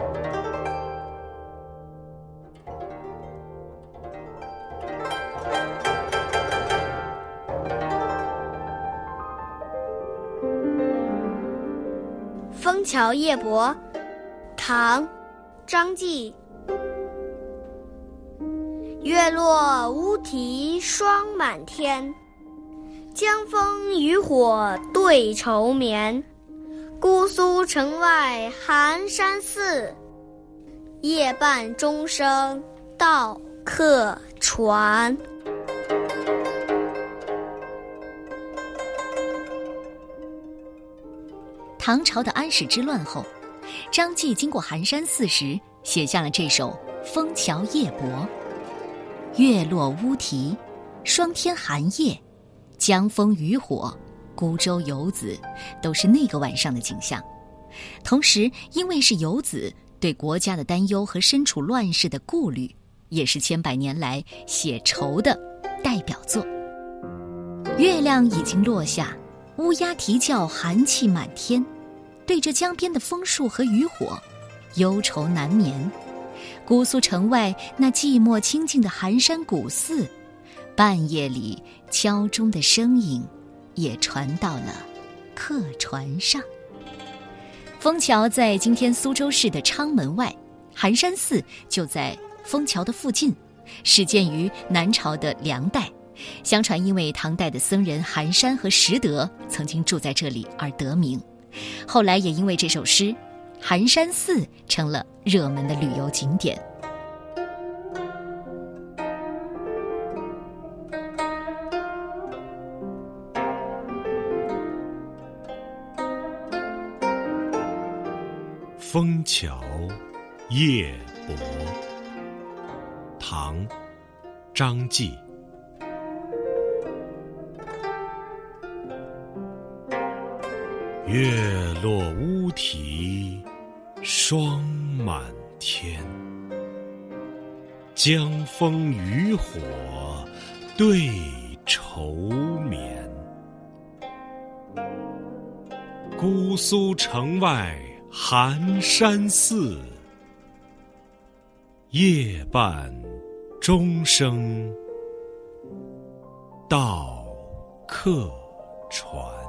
《枫桥夜泊》唐·张继。月落乌啼霜满天，江枫渔火对愁眠。姑苏城外寒山寺，夜半钟声到客船。唐朝的安史之乱后，张继经过寒山寺时，写下了这首《枫桥夜泊》。月落乌啼，霜天寒夜，江枫渔火，孤舟游子，都是那个晚上的景象。同时，因为是游子，对国家的担忧和身处乱世的顾虑，也是千百年来写愁的代表作。月亮已经落下。乌鸦啼叫，寒气满天，对着江边的枫树和渔火，忧愁难眠。姑苏城外那寂寞清静的寒山古寺，半夜里敲钟的声音，也传到了客船上。枫桥在今天苏州市的昌门外，寒山寺就在枫桥的附近，始建于南朝的梁代。相传，因为唐代的僧人寒山和拾得曾经住在这里而得名，后来也因为这首诗，寒山寺成了热门的旅游景点。《枫桥夜泊》唐·张继。月落乌啼，霜满天。江枫渔火对愁眠。姑苏城外寒山寺，夜半钟声到客船。